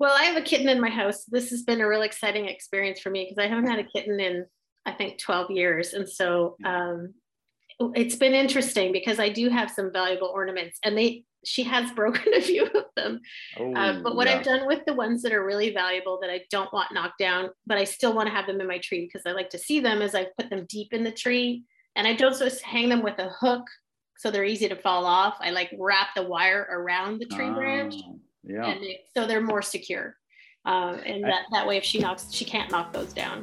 Well, I have a kitten in my house. This has been a real exciting experience for me because I haven't had a kitten in, I think, 12 years. And so um, it's been interesting because I do have some valuable ornaments and they, she has broken a few of them. Oh, uh, but what yeah. I've done with the ones that are really valuable that I don't want knocked down, but I still want to have them in my tree because I like to see them as I put them deep in the tree and I don't just hang them with a hook so they're easy to fall off. I like wrap the wire around the tree branch yeah. And they, so they're more secure. Uh, and that, that way, if she knocks, she can't knock those down.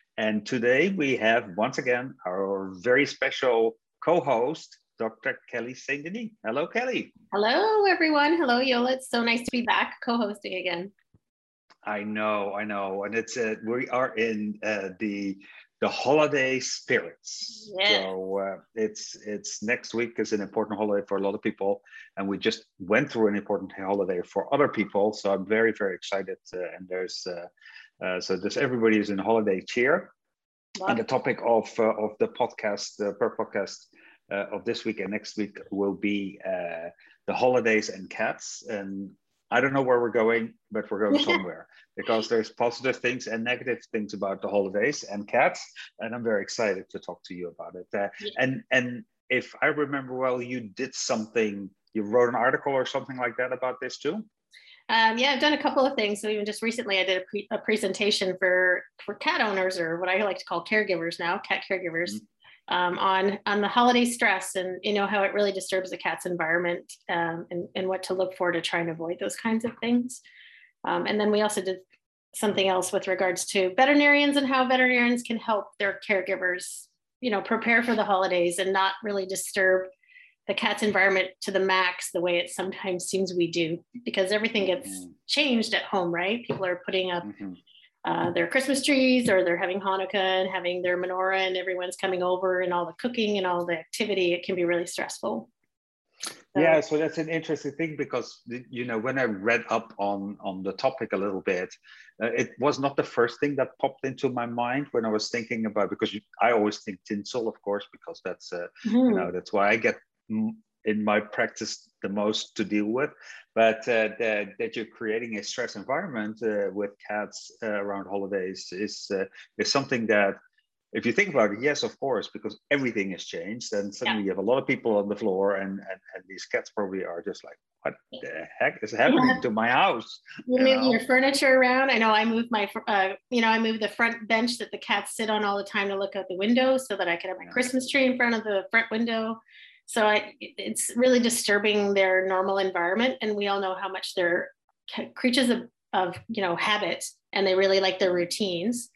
And today we have once again our very special co-host, Dr. Kelly St. Denis. Hello, Kelly. Hello, everyone. Hello, Jolle. It's so nice to be back co-hosting again. I know, I know, and it's uh, we are in uh, the the holiday spirits. Yes. So uh, it's it's next week is an important holiday for a lot of people, and we just went through an important holiday for other people. So I'm very very excited, uh, and there's uh, uh, so just everybody is in holiday cheer. Wow. And the topic of, uh, of the podcast, the Purr podcast uh, of this week and next week will be uh, the holidays and cats. And I don't know where we're going, but we're going somewhere because there's positive things and negative things about the holidays and cats. And I'm very excited to talk to you about it. Uh, yeah. And and if I remember well, you did something, you wrote an article or something like that about this too. Um, yeah, I've done a couple of things. So even just recently, I did a, pre- a, presentation for for cat owners or what I like to call caregivers now, cat caregivers, mm-hmm. um, on on the holiday stress and you know how it really disturbs the cat's environment um, and and what to look for to try and avoid those kinds of things. Um, and then we also did something else with regards to veterinarians and how veterinarians can help their caregivers, you know, prepare for the holidays and not really disturb the cat's environment to the max the way it sometimes seems we do because everything gets mm-hmm. changed at home right people are putting up mm-hmm. uh, their christmas trees or they're having hanukkah and having their menorah and everyone's coming over and all the cooking and all the activity it can be really stressful so, yeah so that's an interesting thing because you know when i read up on on the topic a little bit uh, it was not the first thing that popped into my mind when i was thinking about because you, i always think tinsel of course because that's uh, mm-hmm. you know that's why i get in my practice the most to deal with but uh, that, that you're creating a stress environment uh, with cats uh, around holidays is uh, is something that if you think about it yes of course because everything has changed and suddenly yeah. you have a lot of people on the floor and, and and these cats probably are just like what the heck is happening yeah. to my house you, you move know? your furniture around i know i move my uh, you know i move the front bench that the cats sit on all the time to look out the window so that i could have my yeah. christmas tree in front of the front window so I, it's really disturbing their normal environment. And we all know how much they're creatures of, of you know, habit and they really like their routines.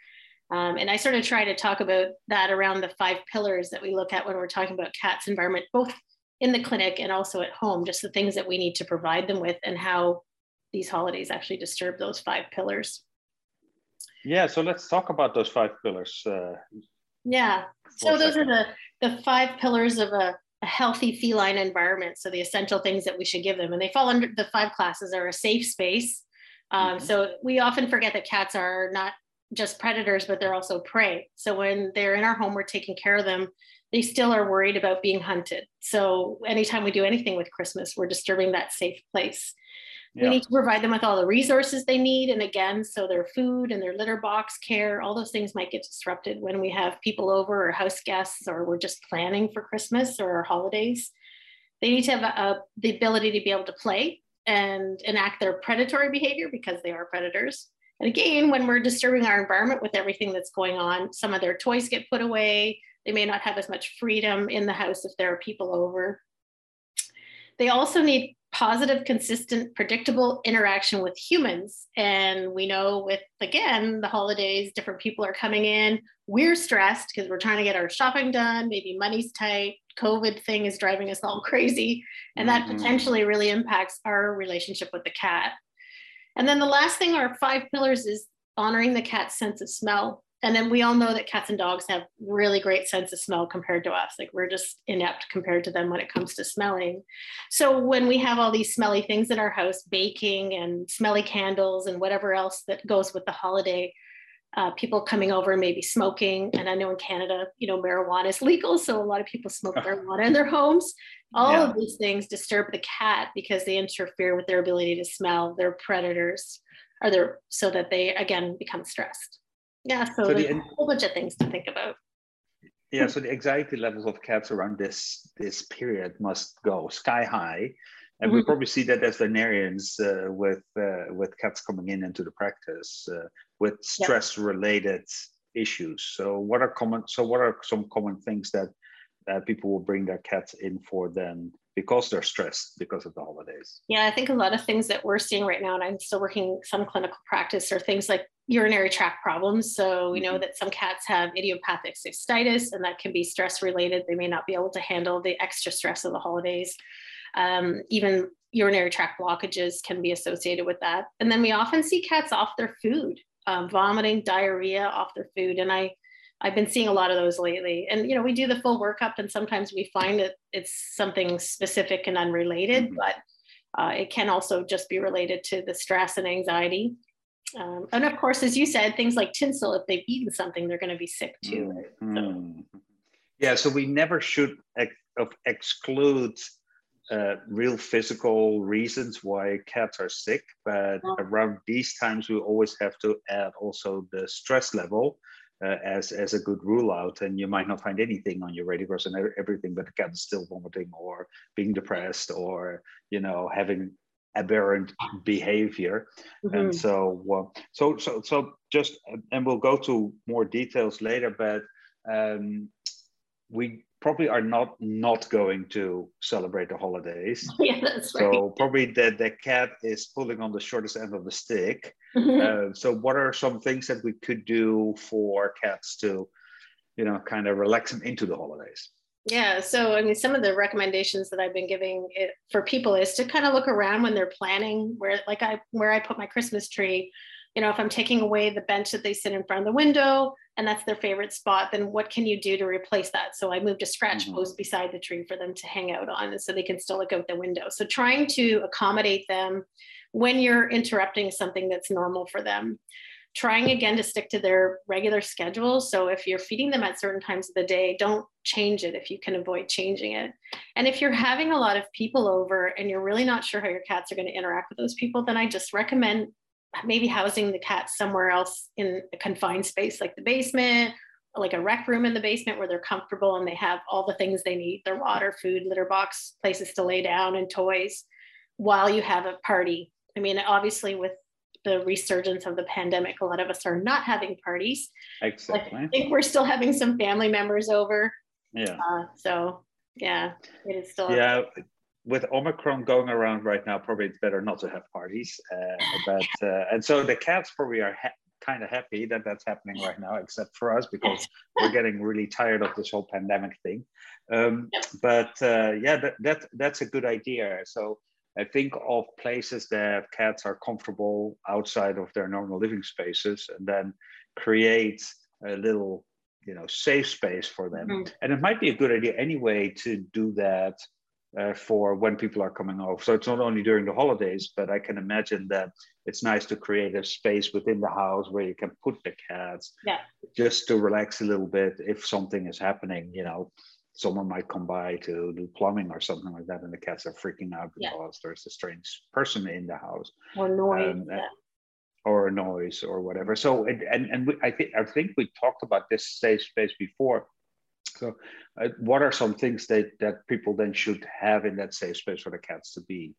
Um, and I sort of try to talk about that around the five pillars that we look at when we're talking about cats environment, both in the clinic and also at home, just the things that we need to provide them with and how these holidays actually disturb those five pillars. Yeah, so let's talk about those five pillars. Uh, yeah, so those are the the five pillars of a a healthy feline environment. So the essential things that we should give them, and they fall under the five classes are a safe space. Um, mm-hmm. So we often forget that cats are not just predators, but they're also prey. So when they're in our home, we're taking care of them. They still are worried about being hunted. So anytime we do anything with Christmas, we're disturbing that safe place. Yeah. We need to provide them with all the resources they need. And again, so their food and their litter box care, all those things might get disrupted when we have people over or house guests or we're just planning for Christmas or our holidays. They need to have a, a, the ability to be able to play and enact their predatory behavior because they are predators. And again, when we're disturbing our environment with everything that's going on, some of their toys get put away. They may not have as much freedom in the house if there are people over. They also need positive, consistent, predictable interaction with humans. And we know with, again, the holidays, different people are coming in. We're stressed because we're trying to get our shopping done. Maybe money's tight. COVID thing is driving us all crazy. And that mm-hmm. potentially really impacts our relationship with the cat. And then the last thing, our five pillars is honoring the cat's sense of smell and then we all know that cats and dogs have really great sense of smell compared to us. Like we're just inept compared to them when it comes to smelling. So when we have all these smelly things in our house baking and smelly candles and whatever else that goes with the holiday uh, people coming over maybe smoking and i know in canada you know marijuana is legal so a lot of people smoke marijuana in their homes. All yeah. of these things disturb the cat because they interfere with their ability to smell their predators or their so that they again become stressed yeah, so, so there's the, a whole bunch of things to think about. Yeah, so the anxiety levels of cats around this this period must go sky high, and mm-hmm. we probably see that as veterinarians uh, with uh, with cats coming in into the practice uh, with stress related issues. So what are common? So what are some common things that that people will bring their cats in for then because they're stressed because of the holidays? Yeah, I think a lot of things that we're seeing right now, and I'm still working some clinical practice, are things like urinary tract problems. So we know mm-hmm. that some cats have idiopathic cystitis, and that can be stress related. They may not be able to handle the extra stress of the holidays. Um, even urinary tract blockages can be associated with that. And then we often see cats off their food, um, vomiting, diarrhea off their food. And I I've been seeing a lot of those lately. And you know, we do the full workup, and sometimes we find that it's something specific and unrelated, mm-hmm. but uh, it can also just be related to the stress and anxiety. Um, and of course, as you said, things like tinsel, if they've eaten something, they're going to be sick too. Mm-hmm. So. Yeah, so we never should ex- exclude uh, real physical reasons why cats are sick, but around these times, we always have to add also the stress level uh, as as a good rule out, and you might not find anything on your radiographs and everything, but the cat is still vomiting or being depressed or you know having aberrant behavior, mm-hmm. and so uh, so so so just and we'll go to more details later, but um, we probably are not not going to celebrate the holidays. Yeah, that's right. So probably the, the cat is pulling on the shortest end of the stick. Mm-hmm. Uh, so what are some things that we could do for cats to, you know, kind of relax them into the holidays? Yeah, so I mean, some of the recommendations that I've been giving it for people is to kind of look around when they're planning where, like I, where I put my Christmas tree. You know, if I'm taking away the bench that they sit in front of the window, and that's their favorite spot, then what can you do to replace that? So I moved a scratch mm-hmm. post beside the tree for them to hang out on, and so they can still look out the window. So trying to accommodate them when you're interrupting something that's normal for them. Trying again to stick to their regular schedule. So if you're feeding them at certain times of the day, don't change it if you can avoid changing it. And if you're having a lot of people over and you're really not sure how your cats are going to interact with those people, then I just recommend maybe housing the cats somewhere else in a confined space like the basement like a rec room in the basement where they're comfortable and they have all the things they need their water food litter box places to lay down and toys while you have a party i mean obviously with the resurgence of the pandemic a lot of us are not having parties exactly i think we're still having some family members over yeah uh, so yeah it is still yeah with Omicron going around right now, probably it's better not to have parties. Uh, but uh, and so the cats probably are ha- kind of happy that that's happening right now, except for us because we're getting really tired of this whole pandemic thing. Um, but uh, yeah, that, that that's a good idea. So I think of places that cats are comfortable outside of their normal living spaces, and then create a little you know safe space for them. Mm-hmm. And it might be a good idea anyway to do that uh, for when people are coming over. So it's not only during the holidays, but I can imagine that it's nice to create a space within the house where you can put the cats yeah. just to relax a little bit if something is happening, you know. Someone might come by to do plumbing or something like that, and the cats are freaking out because yeah. there's a strange person in the house. Or noise. Um, yeah. Or noise or whatever. So and and we, I think I think we talked about this safe space before so, uh, what are some things that that people then should have in that safe space for the cats to be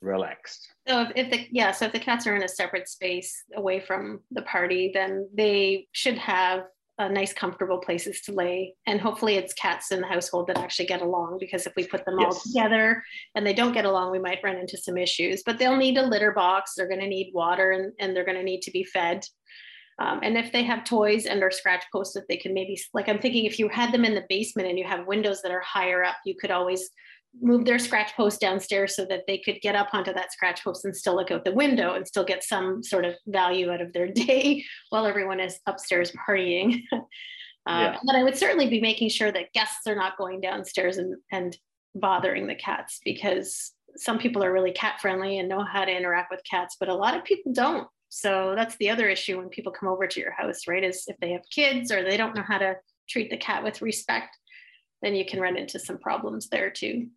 relaxed? So, if, if the yeah, so if the cats are in a separate space away from the party, then they should have a nice, comfortable places to lay. And hopefully, it's cats in the household that actually get along. Because if we put them yes. all together and they don't get along, we might run into some issues. But they'll need a litter box. They're going to need water, and, and they're going to need to be fed. Um, and if they have toys and or scratch posts that they can maybe like I'm thinking if you had them in the basement and you have windows that are higher up, you could always move their scratch post downstairs so that they could get up onto that scratch post and still look out the window and still get some sort of value out of their day while everyone is upstairs partying. uh, yeah. But I would certainly be making sure that guests are not going downstairs and, and bothering the cats because some people are really cat friendly and know how to interact with cats, but a lot of people don't. So that's the other issue when people come over to your house, right? Is if they have kids or they don't know how to treat the cat with respect, then you can run into some problems there too.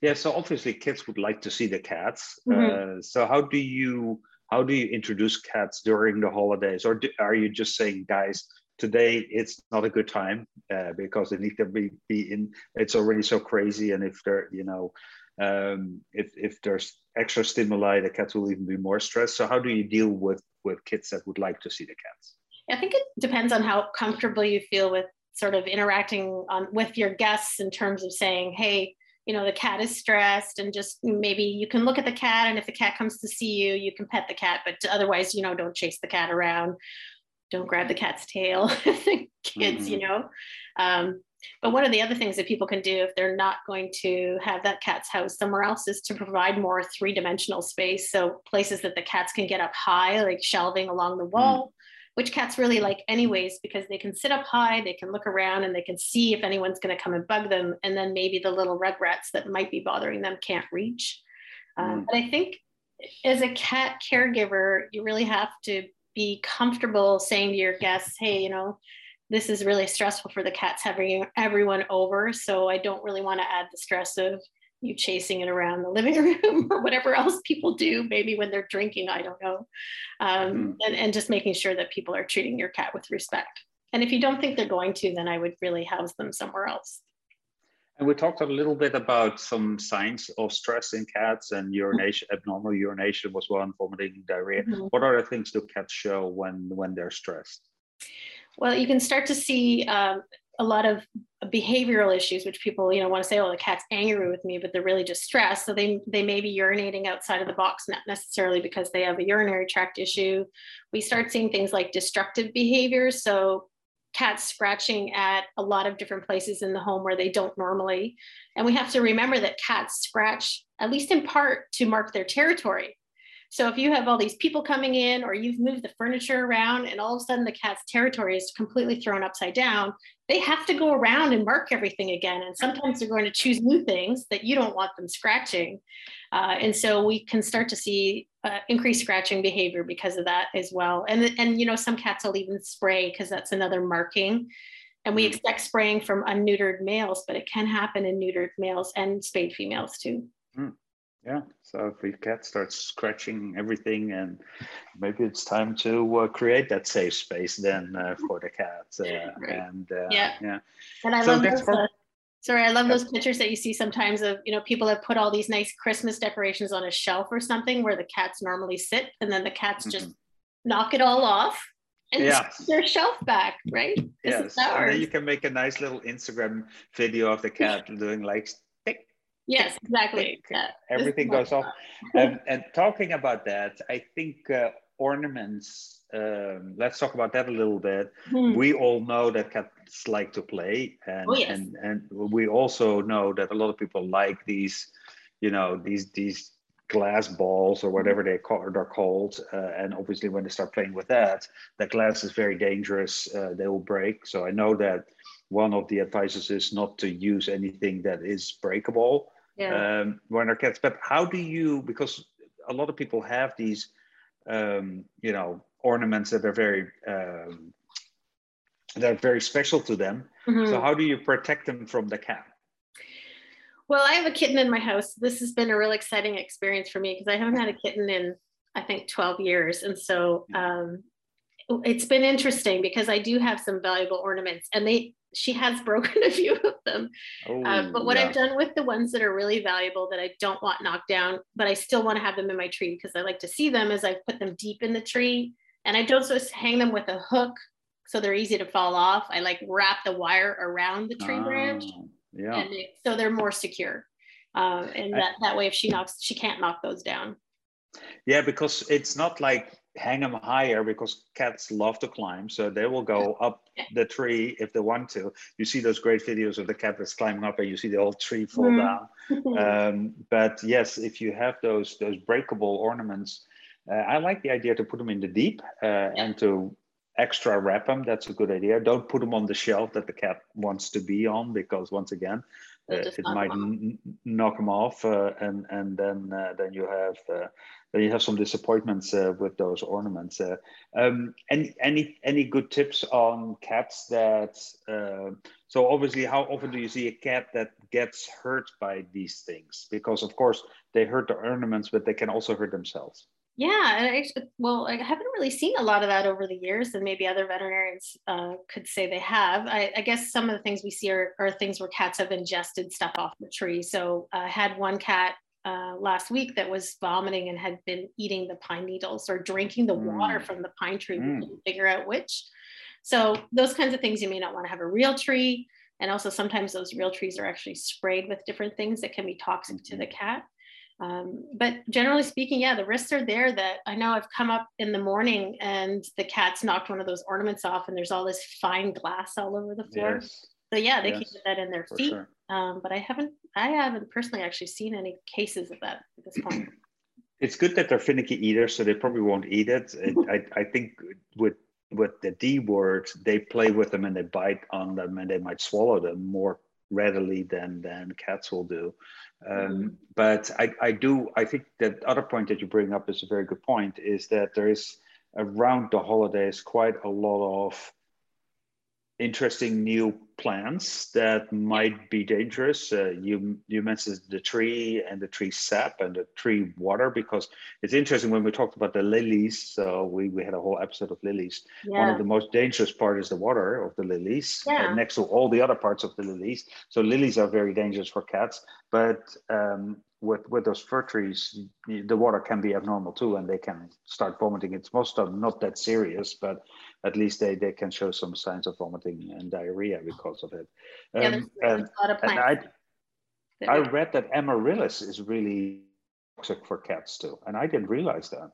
Yeah, so obviously kids would like to see the cats. Mm-hmm. Uh, so how do you how do you introduce cats during the holidays, or do, are you just saying, guys, today it's not a good time uh, because they need to be, be in? It's already so crazy, and if they're you know um, if if there's extra stimuli, the cats will even be more stressed. So how do you deal with with kids that would like to see the cats? I think it depends on how comfortable you feel with sort of interacting on with your guests in terms of saying, hey, you know, the cat is stressed, and just maybe you can look at the cat, and if the cat comes to see you, you can pet the cat, but otherwise, you know, don't chase the cat around, don't grab the cat's tail. the kids, mm-hmm. you know. Um, but one of the other things that people can do if they're not going to have that cat's house somewhere else is to provide more three dimensional space. So places that the cats can get up high, like shelving along the wall, mm. Which cats really like, anyways, because they can sit up high, they can look around and they can see if anyone's going to come and bug them. And then maybe the little rugrats that might be bothering them can't reach. Um, mm. But I think as a cat caregiver, you really have to be comfortable saying to your guests, hey, you know, this is really stressful for the cats having everyone over. So I don't really want to add the stress of you chasing it around the living room or whatever else people do, maybe when they're drinking, I don't know. Um, mm-hmm. and, and just making sure that people are treating your cat with respect. And if you don't think they're going to, then I would really house them somewhere else. And we talked a little bit about some signs of stress in cats and urination, abnormal urination was one, vomiting, diarrhea. Mm-hmm. What other things do cats show when when they're stressed? Well, you can start to see um, a lot of behavioral issues, which people, you know, want to say, "Oh, the cat's angry with me," but they're really just stressed. So they they may be urinating outside of the box, not necessarily because they have a urinary tract issue. We start seeing things like destructive behaviors. So cats scratching at a lot of different places in the home where they don't normally. And we have to remember that cats scratch, at least in part, to mark their territory. So if you have all these people coming in or you've moved the furniture around and all of a sudden the cat's territory is completely thrown upside down, they have to go around and mark everything again. And sometimes they're going to choose new things that you don't want them scratching. Uh, and so we can start to see uh, increased scratching behavior because of that as well. And, and you know, some cats will even spray because that's another marking. And we mm. expect spraying from unneutered males, but it can happen in neutered males and spayed females too. Mm. Yeah, so if your cat starts scratching everything, and maybe it's time to uh, create that safe space then uh, for the cat. Uh, right. And uh, yeah, yeah. And I so love those. Uh, sorry, I love those pictures that you see sometimes of you know people have put all these nice Christmas decorations on a shelf or something where the cats normally sit, and then the cats just mm-hmm. knock it all off and yeah. their shelf back, right? Yes, and then you can make a nice little Instagram video of the cat doing like Yes, exactly. Yeah. Everything goes off. and, and, talking about that, I think uh, ornaments, um, let's talk about that a little bit. Hmm. We all know that cats like to play. And, oh, yes. and, and we also know that a lot of people like these, you know, these, these glass balls or whatever they call, they're called. Uh, and obviously when they start playing with that, the glass is very dangerous. Uh, they will break. So I know that one of the advices is not to use anything that is breakable yeah. um, when our cats. But how do you? Because a lot of people have these, um, you know, ornaments that are very um, that are very special to them. Mm-hmm. So how do you protect them from the cat? Well, I have a kitten in my house. This has been a really exciting experience for me because I haven't had a kitten in I think 12 years, and so um, it's been interesting because I do have some valuable ornaments, and they she has broken a few of them. Oh, uh, but what yeah. I've done with the ones that are really valuable that I don't want knocked down, but I still want to have them in my tree because I like to see them, is I've put them deep in the tree. And I don't just hang them with a hook so they're easy to fall off. I like wrap the wire around the tree branch. Ah, yeah. And so they're more secure. Uh, and that, that way, if she knocks, she can't knock those down. Yeah, because it's not like hang them higher because cats love to climb, so they will go up the tree if they want to. You see those great videos of the cat that's climbing up, and you see the whole tree fall mm. down. um, but yes, if you have those those breakable ornaments, uh, I like the idea to put them in the deep uh, and to extra wrap them. That's a good idea. Don't put them on the shelf that the cat wants to be on because once again, it might knock them off, uh, and and then uh, then you have uh, then you have some disappointments uh, with those ornaments. Uh, um, any any any good tips on cats that? so obviously, how often do you see a cat that gets hurt by these things? Because of course they hurt the ornaments, but they can also hurt themselves. Yeah, and I, well, I haven't really seen a lot of that over the years, and maybe other veterinarians uh, could say they have. I, I, guess some of the things we see are, are, things where cats have ingested stuff off the tree. So I had one cat uh, last week that was vomiting and had been eating the pine needles or drinking the mm. water from the pine tree. Mm. We couldn't figure out which. So those kinds of things you may not want to have a real tree. And also sometimes those real trees are actually sprayed with different things that can be toxic mm-hmm. to the cat. Um, but generally speaking, yeah, the risks are there that I know I've come up in the morning and the cat's knocked one of those ornaments off and there's all this fine glass all over the floor. Yes. So yeah, they yes. can get that in their feet. Sure. Um, but I haven't, I haven't personally actually seen any cases of that at this point. It's good that they're finicky eaters, so they probably won't eat it. I, I think with with the D word, they play with them and they bite on them and they might swallow them more readily than than cats will do. Um, mm-hmm. But I, I do I think that other point that you bring up is a very good point. Is that there is around the holidays quite a lot of interesting new plants that might be dangerous. Uh, you you mentioned the tree and the tree sap and the tree water because it's interesting when we talked about the lilies. So we, we had a whole episode of lilies. Yeah. One of the most dangerous part is the water of the lilies, yeah. next to all the other parts of the lilies. So lilies are very dangerous for cats, but um, with with those fir trees, the water can be abnormal too, and they can start vomiting. It's most of not that serious, but at least they, they can show some signs of vomiting and diarrhea because of it. Um, yeah, there's, there's and, a lot of plants. I, I read that amaryllis is really toxic for cats too, and I didn't realize that.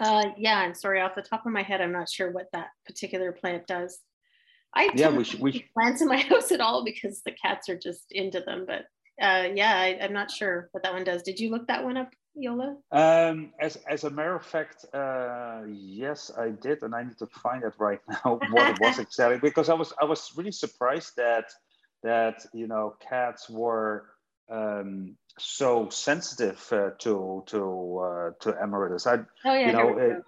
Uh, yeah, I'm sorry, off the top of my head, I'm not sure what that particular plant does. I yeah, we should, we plants in my house at all because the cats are just into them. But uh, yeah, I, am not sure what that one does. Did you look that one up, Jolle? Um, as as a matter of fact, uh, yes, I did, and I need to find it right now what it was exactly because I was I was really surprised that that you know cats were um, so sensitive uh, to to uh, to amaryllis. I oh, yeah, you know it,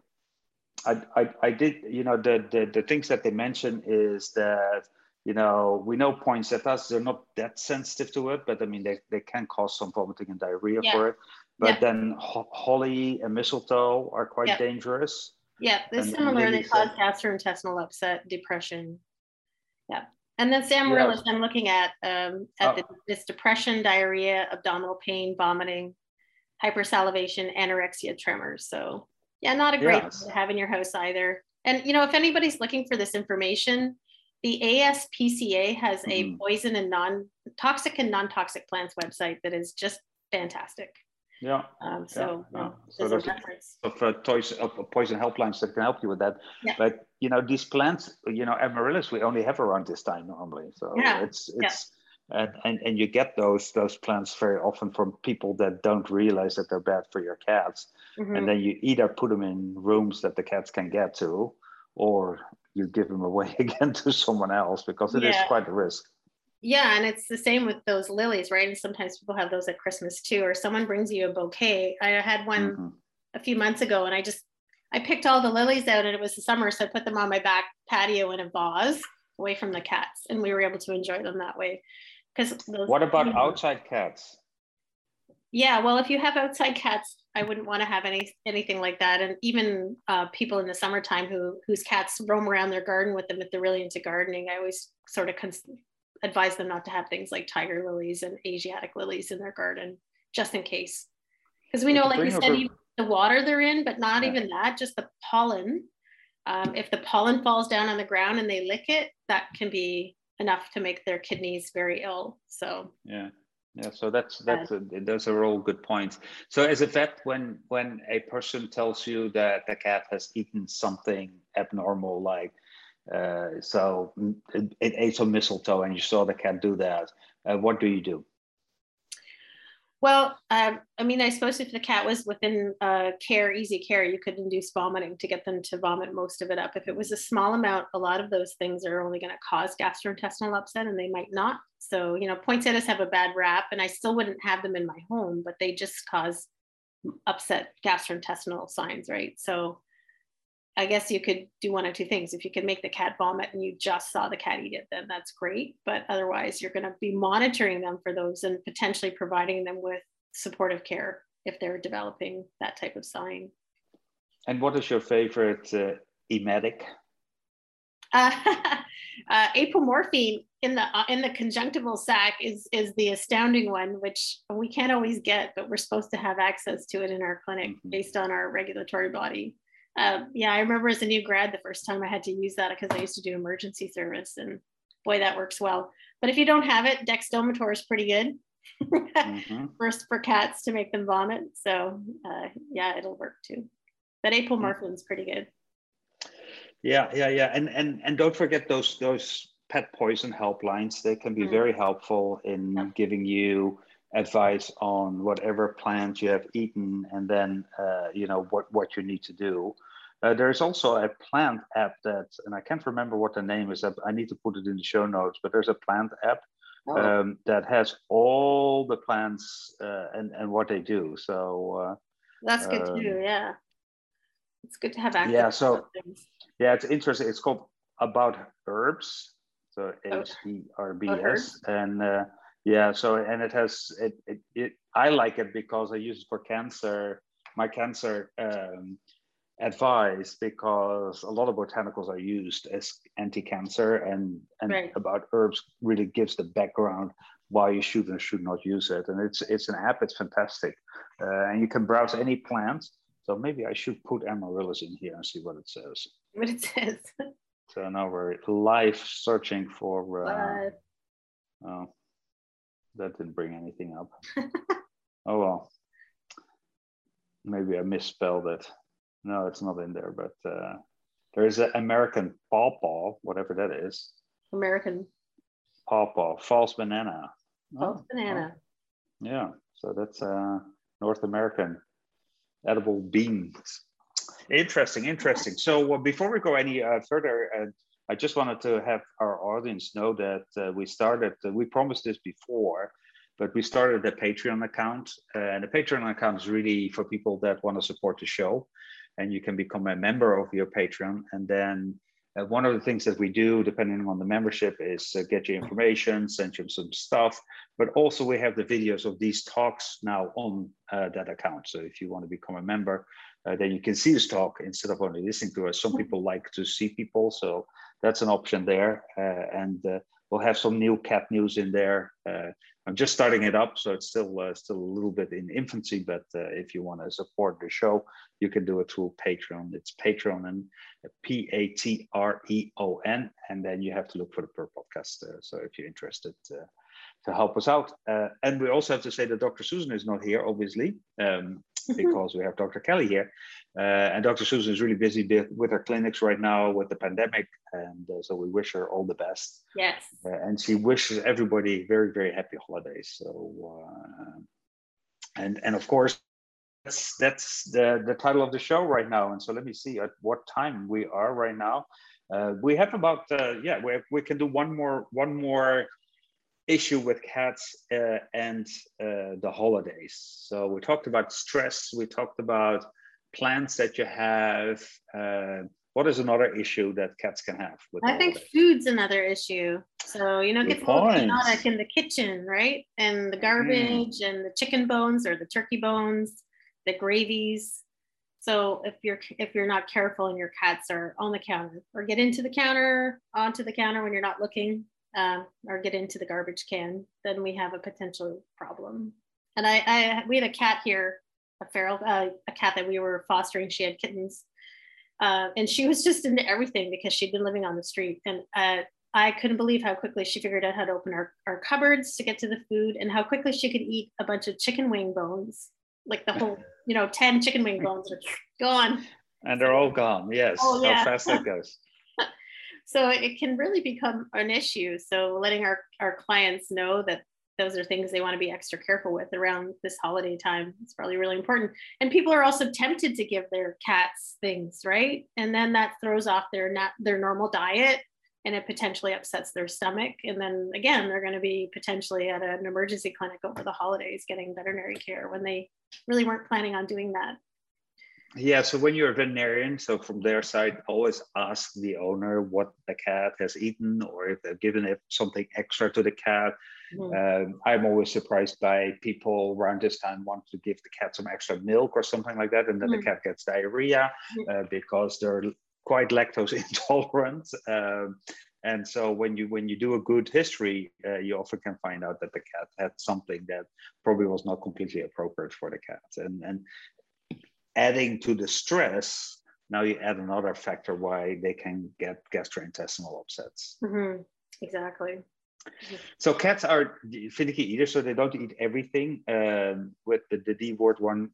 I, I I did you know the, the the things that they mention is that you know, we know poinsettias, they're not that sensitive to it, but I mean, they, they can cause some vomiting and diarrhea yeah. for it. But yeah. then ho- holly and mistletoe are quite yeah. dangerous. Yeah, they're and similar. They cause gastrointestinal upset, depression. Yeah. And then amaryllis, I'm looking at um, at oh. the, this depression, diarrhea, abdominal pain, vomiting, hypersalivation, anorexia, tremors. So yeah, not a great yes. to have in your house either. And you know, if anybody's looking for this information, the ASPCA has a mm-hmm. poison and non toxic and non toxic plants website that is just fantastic. Yeah. Um, so, yeah, yeah. so there's of uh, toys of poison helplines that can help you with that. Yeah. But you know these plants, you know amaryllis, we only have around this time normally. So yeah. it's it's yeah. and, and and you get those those plants very often from people that don't realize that they're bad for your cats, mm-hmm. and then you either put them in rooms that the cats can get to, or you give them away again to someone else because it yeah. is quite a risk. Yeah, and it's the same with those lilies, right? And sometimes people have those at Christmas too, or someone brings you a bouquet. I had one mm-hmm. a few months ago, and I just I picked all the lilies out, and it was the summer, so I put them on my back patio in a vase away from the cats, and we were able to enjoy them that way. Because what about outside cats? Yeah, well, if you have outside cats, I wouldn't want to have any anything like that. And even uh, people in the summertime who whose cats roam around their garden with them if they're really into gardening, I always sort of cons- advise them not to have things like tiger lilies and Asiatic lilies in their garden, just in case. Because we know, like we said, the water they're in, but not yeah. even that, just the pollen. Um, if the pollen falls down on the ground and they lick it, that can be enough to make their kidneys very ill. So yeah, Yeah, so that's that's a, those are all good points. So as a vet, when when a person tells you that the cat has eaten something abnormal, like uh, so it, it, ate some mistletoe, and you saw the cat do that, uh, what do you do? Well, um, I mean, I suppose if the cat was within uh, care, easy care, you could induce vomiting to get them to vomit most of it up. If it was a small amount, a lot of those things are only going to cause gastrointestinal upset and they might not. So, you know, poinsettias have a bad rap and I still wouldn't have them in my home, but they just cause upset gastrointestinal signs, right? So I guess you could do one of two things. If you can make the cat vomit and you just saw the cat eat it, then that's great. But otherwise, you're going to be monitoring them for those and potentially providing them with supportive care if they're developing that type of sign. And what is your favorite uh, emetic? Uh, uh, apomorphine in the uh, in the conjunctival sac is is the astounding one, which we can't always get, but we're supposed to have access to it in our clinic mm-hmm. based on our regulatory body um, yeah, I remember as a new grad, the first time I had to use that because I used to do emergency service, and boy, that works well. But if you don't have it, Dexdomitor is pretty good mm-hmm. first for cats to make them vomit. So uh, yeah, it'll work too. But apomorphine is pretty good. Yeah, yeah, yeah, and and and don't forget those those pet poison helplines. They can be mm-hmm. very helpful in yeah. giving you advice on whatever plant you have eaten and then uh, you know what, what you need to do. Uh, there's also a plant app that, and I can't remember what the name is. I need to put it in the show notes, but there's a plant app oh. um, that has all the plants uh, and, and what they do. So uh, that's good um, too. Yeah. It's good to have access. Yeah. So, yeah, it's interesting. It's called About Herbs. So oh. H E R B S. And uh, yeah so and it has it, it, it, i like it because i use it for cancer my cancer um, advice because a lot of botanicals are used as anti-cancer and and right. about herbs really gives the background why you should and should not use it. And it's it's an app it's fantastic. Uh, and you can browse any plant. So maybe i should put amaryllis in here and see what it says. What it says. So now we're live searching for uh, oh that didn't bring anything up. oh well. Maybe I misspelled it. No, it's not in there, but uh, there is an American pawpaw, whatever that is. American pawpaw, false banana. False oh, banana. Oh. Yeah, so that's uh, North American edible beans. Interesting, interesting. So uh, before we go any uh, further, uh, I just wanted to have our audience know that uh, we started, uh, we promised this before, but we started a Patreon account. And the Patreon account is really for people that want to support the show. And you can become a member of your Patreon. And then uh, one of the things that we do, depending on the membership, is uh, get you information, send you some stuff. But also, we have the videos of these talks now on uh, that account. So if you want to become a member, uh, then you can see this talk instead of only listening to us. Some people like to see people, so that's an option there. Uh, and uh, we'll have some new cat news in there. Uh, I'm just starting it up, so it's still uh, still a little bit in infancy. But uh, if you want to support the show, you can do it through Patreon. It's Patreon and P A T R E O N, and then you have to look for the Purr podcast. Uh, so if you're interested to help us out. Uh, and we also have to say that Dr. Susan is not here, obviously, um, because we have Dr. Kelly here. Uh, and Dr. Susan is really busy with her clinics right now with the pandemic. And uh, so we wish her all the best. Yes. Uh, and she wishes everybody very, very happy holidays. So, uh, and, and of course, that's, that's the, the title of the show right now. And so let me see at what time we are right now. Uh, we have about yeah we, have, we can do one more one more issue with cats uh, and uh, the holidays. So we talked about stress. We talked about plants that you have. Uh, what is another issue that cats can have? I think holidays? food's another issue. So you know, get chaotic in the kitchen, right? And the garbage mm. and the chicken bones or the turkey bones, the gravies. So if you're if you're not careful and your cats are on the counter or get into the counter onto the counter when you're not looking, um, or get into the garbage can, then we have a potential problem. And I, I we had a cat here, a feral, uh, a cat that we were fostering. She had kittens, uh, and she was just into everything because she'd been living on the street. And uh, I couldn't believe how quickly she figured out how to open our, our cupboards to get to the food and how quickly she could eat a bunch of chicken wing bones, like the whole, you know, 10 chicken wing bones are gone. And they're all gone. Yes. Oh, yeah. How fast that goes. So it can really become an issue. So letting our, our clients know that those are things they want to be extra careful with around this holiday time. It's probably really important. And people are also tempted to give their cats things, right? And then that throws off their not their normal diet and it potentially upsets their stomach. And then again, they're going to be potentially at an emergency clinic over the holidays getting veterinary care when they really weren't planning on doing that. Yeah, so when you're a veterinarian, so from their side, always ask the owner what the cat has eaten or if they've given it something extra to the cat. Mm-hmm. Um, I'm always surprised by people around this time want to give the cat some extra milk or something like that, and then mm-hmm. the cat gets diarrhea uh, because they're quite lactose intolerant. Um, and so when you when you do a good history, uh, you often can find out that the cat had something that probably was not completely appropriate for the cat. And and adding to the stress, now you add another factor why they can get gastrointestinal upsets. Mm-hmm. Exactly. So cats are finicky eaters, so they don't eat everything. Um, with the, the D word one,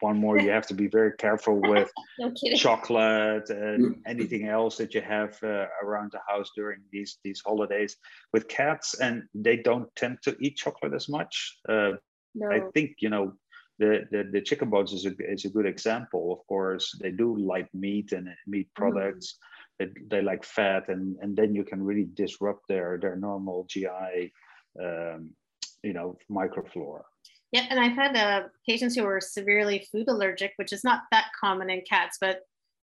one more, you have to be very careful with no chocolate and anything else that you have uh, around the house during these these holidays. With cats, and they don't tend to eat chocolate as much. Uh, no. I think you know the, the, the chicken bones is a, is a good example. Of course, they do like meat and meat mm. products. Mm. They, they like fat, and, and then you can really disrupt their their normal GI, um, you know, microflora. Yeah, and I've had uh, patients who were severely food allergic, which is not that common in cats, but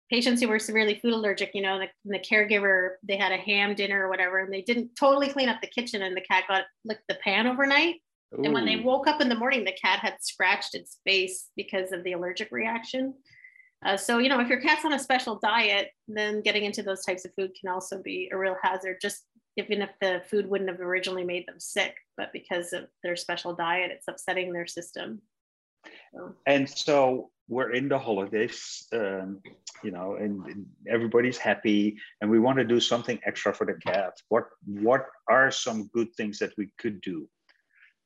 patients who were severely food allergic, you know, the, the caregiver, they had a ham dinner or whatever, and they didn't totally clean up the kitchen, and the cat got licked the pan overnight. Ooh. And when they woke up in the morning, the cat had scratched its face because of the allergic reaction. Uh, so, you know, if your cat's on a special diet, then getting into those types of food can also be a real hazard, just even if the food wouldn't have originally made them sick, but because of their special diet, it's upsetting their system. So. And so we're in the holidays, um, you know, and, and, everybody's happy, and we want to do something extra for the cat. What what are some good things that we could do?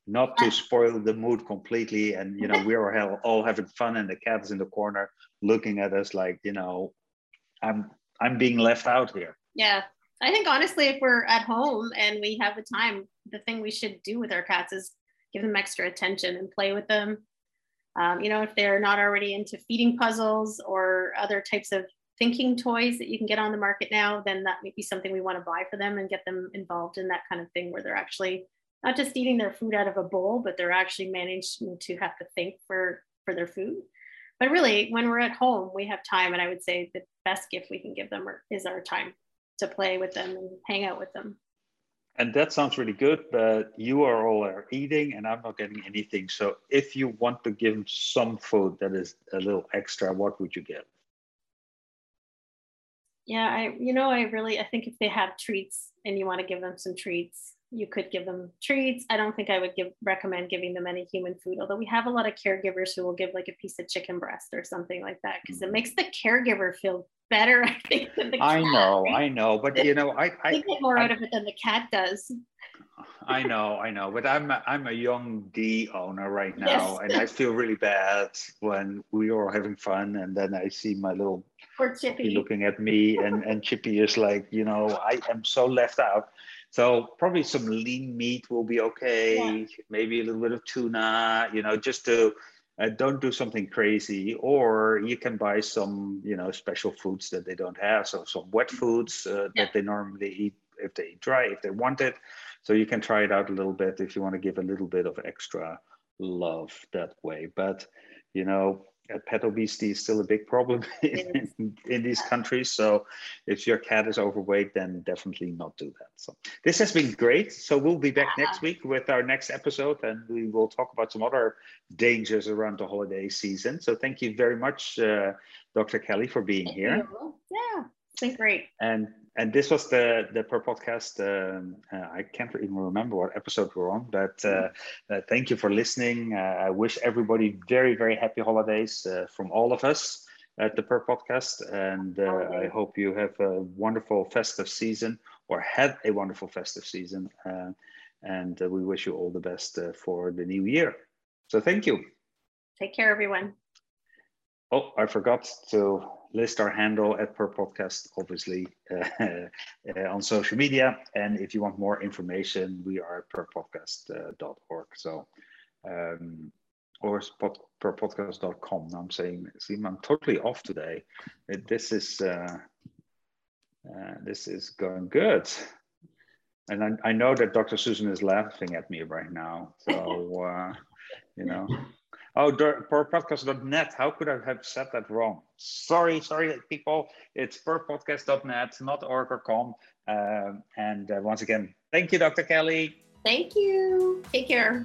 Not to spoil the mood completely. And you know, we're all having fun, and the cat is in the corner looking at us like, you know, I'm I'm being left out here. Yeah, I think honestly, if we're at home and we have the time, the thing we should do with our cats is give them extra attention and play with them. Um, you know, if they're not already into feeding puzzles or other types of thinking toys that you can get on the market now, then that may be something we want to buy for them and get them involved in that kind of thing where they're actually not just eating their food out of a bowl, but they're actually managing to have to think for for their food. But really, when we're at home, we have time, and I would say the best gift we can give them is our time to play with them and hang out with them. And that sounds really good, but you are all are eating, and I'm not getting anything. So, if you want to give them some food that is a little extra, what would you give? Yeah, I you know I really I think if they have treats and you want to give them some treats, you could give them treats. I don't think I would give recommend giving them any human food, although we have a lot of caregivers who will give like a piece of chicken breast or something like that because it mm-hmm. makes the caregiver feel better. I think. than the cat. I know, I know, but you know, I I get more I, out of it than the cat does. I know, I know, but I'm a, I'm a young D owner right now, yes. and I feel really bad when we are having fun, and then I see my little Poor Chippy looking at me, and and Chippy is like, you know, I am so left out. So probably some lean meat will be okay. Yeah. Maybe a little bit of tuna, you know, just to uh, don't do something crazy. Or you can buy some, you know, special foods that they don't have. So some wet foods uh, yeah. that they normally eat if they eat dry, if they want it. So you can try it out a little bit if you want to give a little bit of extra love that way. But you know, pet obesity is still a big problem in, in, in, these countries. So if your cat is overweight, then definitely not do that. So this has been great. So we'll be back next week with our next episode and we will talk about some other dangers around the holiday season. So thank you very much, uh, Dr. Kelly, for being thank here. You. Yeah, it's been great. And and this was the the Purr podcast. Um, uh, I can't even remember what episode we're on, but uh, uh, thank you for listening. Uh, I wish everybody very very happy holidays uh, from all of us at the Purr podcast, and uh, I hope you have a wonderful festive season or had a wonderful festive season. Uh, and we wish you all the best uh, for the new year. So thank you. Take care, everyone. Oh, I forgot to list our handle at Purr podcast, obviously, uh, uh, on social media. And if you want more information, we are at purrpodcast.org. So, um, or pod, purrpodcast.com. Now I'm saying, see, I'm totally off today. It, this is uh, uh, this is going good. And I, I, know that Dr. Susan is laughing at me right now. So, uh, you know. Oh, purrpodcast.net. How could I have said that wrong? Sorry, sorry, people. It's purrpodcast.net, not org or com. Um, and uh, once again, thank you, Dr. Kelly. Thank you. Take care.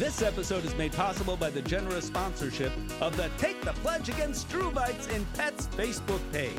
This episode is made possible by the generous sponsorship of the Take the Pledge Against Struvites in Pets Facebook page.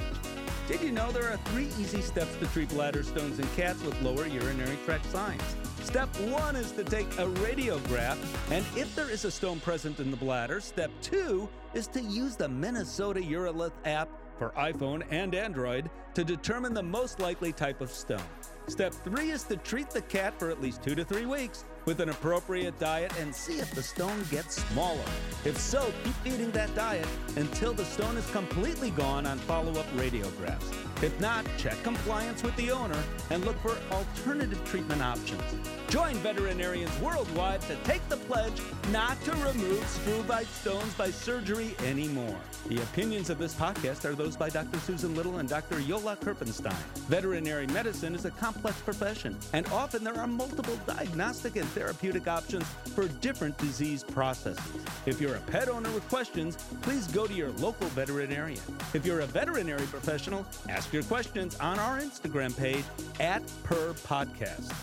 Did you know there are three easy steps to treat bladder stones in cats with lower urinary tract signs? Step one is to take a radiograph, and if there is a stone present in the bladder, step two is to use the Minnesota Urolith app for iPhone and Android to determine the most likely type of stone. Step three is to treat the cat for at least two to three weeks with an appropriate diet and see if the stone gets smaller. If so, keep feeding that diet until the stone is completely gone on follow up radiographs. If not, check compliance with the owner and look for alternative treatment options. Join veterinarians worldwide to take the pledge not to remove struvite stones by surgery anymore. The opinions of this podcast are those by Dr. Susan Little and Dr. Jolle Kirpensteijn. Veterinary medicine is a complex profession, and often there are multiple diagnostic and therapeutic options for different disease processes. If you're a pet owner with questions, please go to your local veterinarian. If you're a veterinary professional, your questions on our Instagram page at Purr Podcast.